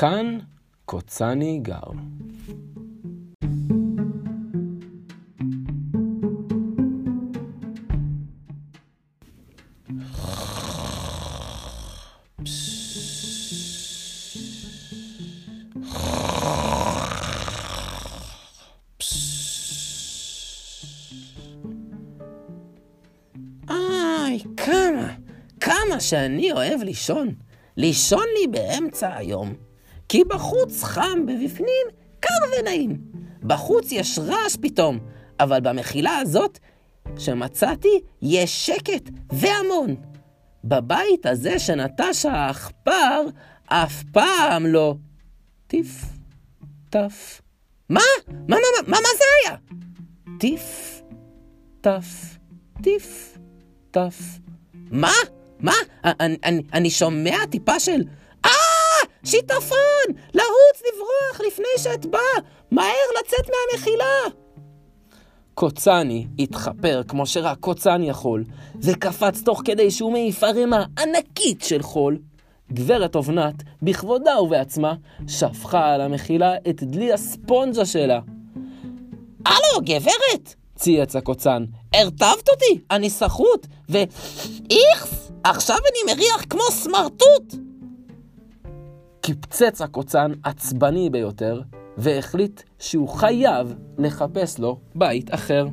כאן קוצני גר. שאני אוהב לישון. לישון לי באמצע היום. כי בחוץ חם ובפנים קר ונעים. בחוץ יש רעש פתאום, אבל במחילה הזאת שמצאתי יש שקט והמון. בבית הזה שנטש העכפר אף פעם לא טיף, טף. מה? מה, מה, מה, מה, מה זה היה? טיף, טף, טיף, טף. מה? מה? אני, אני, אני שומע טיפה של... שיטפון! לרוץ, לברוח לפני שאטבע! מהר לצאת מהמחילה! קוצני התחפר כמו שרק קוצן יכול, וקפץ תוך כדי שהוא מעיף ערימה ענקית של חול. גברת אובנת, בכבודה ובעצמה, שפכה על המחילה את דלי הספונג'ה שלה. הלו, גברת! צייץ הקוצן. הרטבת אותי, אני סחוט, ו... איכס! עכשיו אני מריח כמו סמרטוט! קפצץ הקוצן עצבני ביותר, והחליט שהוא חייב לחפש לו בית אחר.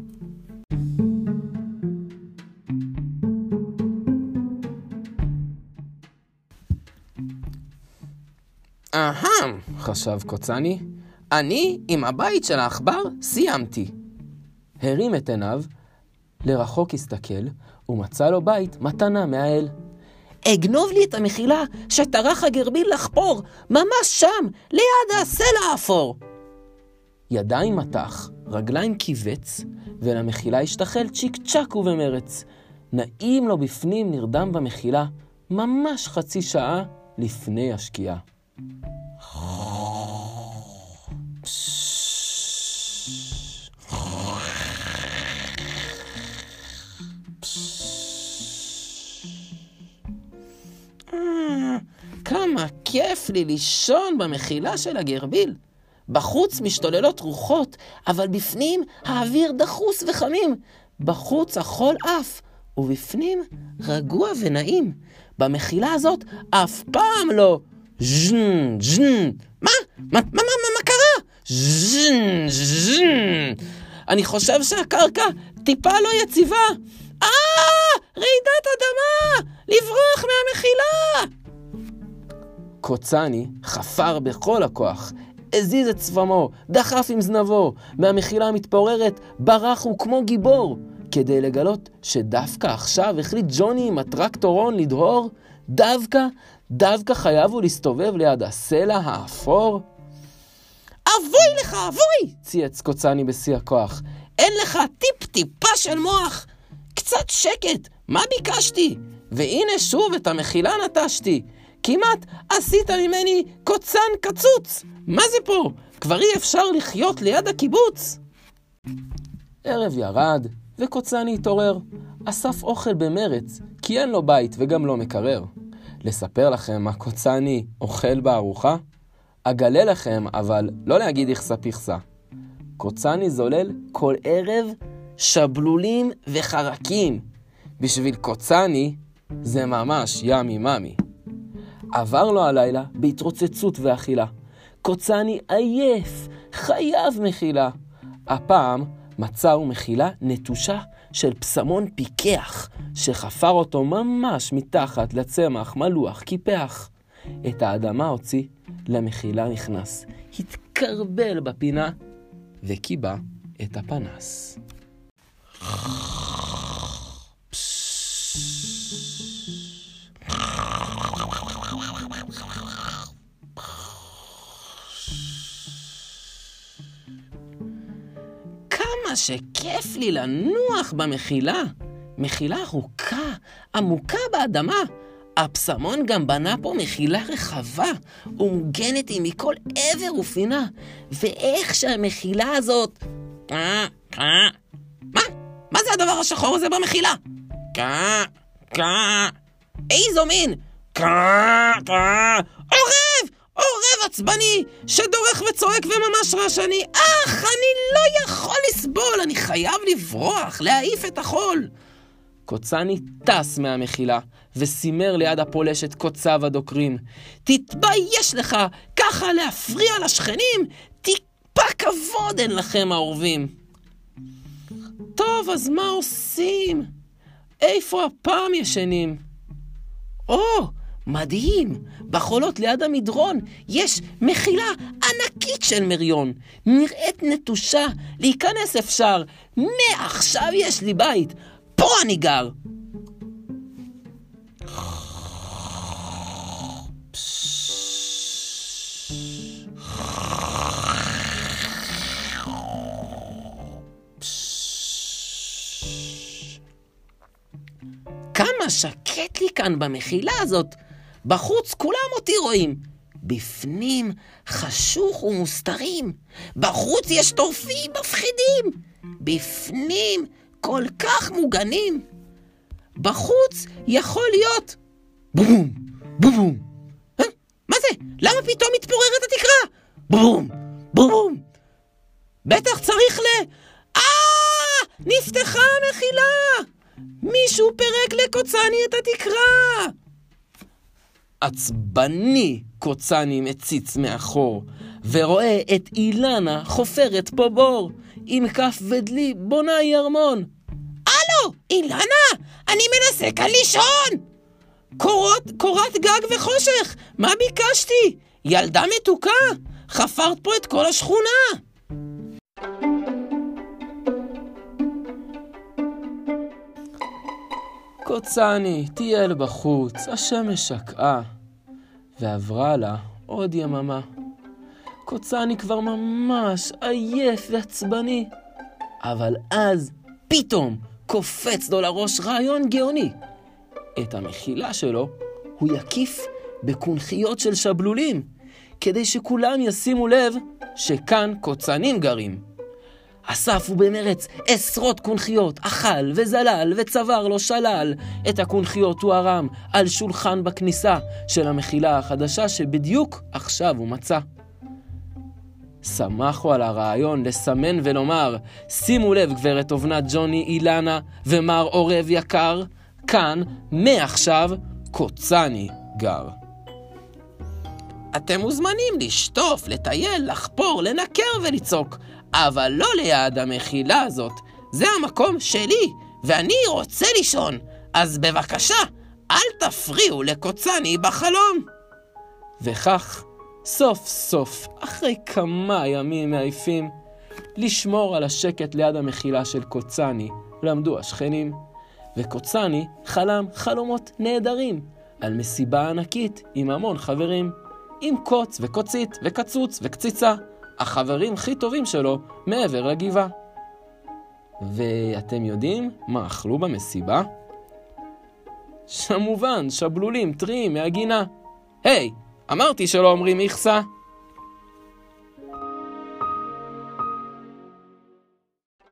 אהם, חשב קוצני, אני עם הבית של העכבר סיימתי. הרים את עיניו, לרחוק הסתכל, ומצא לו בית מתנה מהאל. אגנוב לי את המחילה שטרח הגרביל לחפור, ממש שם, ליד הסלע האפור. ידיים מתח, רגליים כיווץ, ולמחילה השתחל צ'יק צ'אק ובמרץ. נעים לו בפנים נרדם במחילה, ממש חצי שעה לפני השקיעה. כיף לי לישון במחילה של הגרביל. בחוץ משתוללות רוחות, אבל בפנים האוויר דחוס וחמים. בחוץ החול עף, ובפנים רגוע ונעים. במחילה הזאת אף פעם לא ז'ן, ז'ן. מה? מה, מה, מה, מה קרה? ז'ן, ז'ן. אני חושב שהקרקע טיפה לא יציבה. אה! רעידת אדמה! לברוח מהמחילה! קוצני חפר בכל הכוח, הזיז את צבמו, דחף עם זנבו, מהמחילה המתפוררת ברח הוא כמו גיבור, כדי לגלות שדווקא עכשיו החליט ג'וני עם הטרקטורון לדהור, דווקא, דווקא חייב הוא להסתובב ליד הסלע האפור. אבוי לך, אבוי! צייץ קוצני בשיא הכוח. אין לך טיפ-טיפה של מוח! קצת שקט, מה ביקשתי? והנה שוב את המחילה נטשתי. כמעט עשית ממני קוצן קצוץ! מה זה פה? כבר אי אפשר לחיות ליד הקיבוץ! ערב ירד, וקוצני התעורר. אסף אוכל במרץ, כי אין לו בית וגם לא מקרר. לספר לכם מה קוצני אוכל בארוחה? אגלה לכם, אבל לא להגיד איכסה פיכסה. קוצני זולל כל ערב שבלולים וחרקים. בשביל קוצני זה ממש ימי ממי. עבר לו הלילה בהתרוצצות ואכילה. קוצני עייף, חייב מחילה. הפעם מצא הוא מחילה נטושה של פסמון פיקח, שחפר אותו ממש מתחת לצמח מלוח קיפח. את האדמה הוציא, למחילה נכנס, התקרבל בפינה, וקיבע את הפנס. כמה שכיף לי לנוח במחילה. מחילה ארוכה, עמוקה באדמה. הפסמון גם בנה פה מחילה רחבה, ומוגנת היא מכל עבר ופינה. ואיך שהמחילה הזאת... מה? מה זה הדבר השחור הזה במחילה? קה, קה, איזו מין? קה, קה, עורב! עורב עצבני, שדורך וצועק וממש רעשני. אך, אני לא יכול לסבול, אני חייב לברוח, להעיף את החול. קוצני טס מהמחילה, וסימר ליד הפולשת קוציו הדוקרים. תתבייש לך, ככה להפריע לשכנים? טיפה כבוד אין לכם העורבים. טוב, אז מה עושים? איפה הפעם ישנים? או, מדהים! בחולות ליד המדרון יש מחילה ענקית של מריון. נראית נטושה, להיכנס אפשר. מעכשיו יש לי בית. פה אני גר. כמה שקט לי כאן במחילה הזאת. בחוץ כולם אותי רואים. בפנים חשוך ומוסתרים. בחוץ יש טורפים מפחידים. בפנים כל כך מוגנים. בחוץ יכול להיות... בום, בום. אה? מה זה? למה פתאום מתפוררת התקרה? בום, בום. בטח צריך ל... אה! נפתחה המחילה! מישהו פירק לקוצני את התקרה! עצבני קוצני מציץ מאחור, ורואה את אילנה חופרת פה בור, עם כף ודלי בונה ארמון. הלו, אילנה, אני מנסה כאן לישון! קורות, קורת גג וחושך, מה ביקשתי? ילדה מתוקה, חפרת פה את כל השכונה. קוצני, טייל בחוץ, השמש שקעה. ועברה לה עוד יממה. קוצני כבר ממש עייף ועצבני. אבל אז, פתאום, קופץ לו לראש רעיון גאוני. את המחילה שלו הוא יקיף בקונכיות של שבלולים, כדי שכולם ישימו לב שכאן קוצנים גרים. אסף במרץ עשרות קונכיות, אכל וזלל וצבר לו שלל. את הקונכיות הוא הרם על שולחן בכניסה של המחילה החדשה שבדיוק עכשיו הוא מצא. שמחו על הרעיון לסמן ולומר, שימו לב גברת אובנת ג'וני אילנה ומר עורב יקר, כאן, מעכשיו, קוצני גר. אתם מוזמנים לשטוף, לטייל, לחפור, לנקר ולצעוק, אבל לא ליד המחילה הזאת. זה המקום שלי, ואני רוצה לישון. אז בבקשה, אל תפריעו לקוצני בחלום. וכך, סוף סוף, אחרי כמה ימים מעייפים, לשמור על השקט ליד המחילה של קוצני, למדו השכנים. וקוצני חלם חלומות נהדרים על מסיבה ענקית עם המון חברים. עם קוץ וקוצית וקצוץ וקציצה, החברים הכי טובים שלו מעבר לגבעה. ואתם יודעים מה אכלו במסיבה? כמובן, שבלולים טריים מהגינה. היי, hey, אמרתי שלא אומרים איכסה.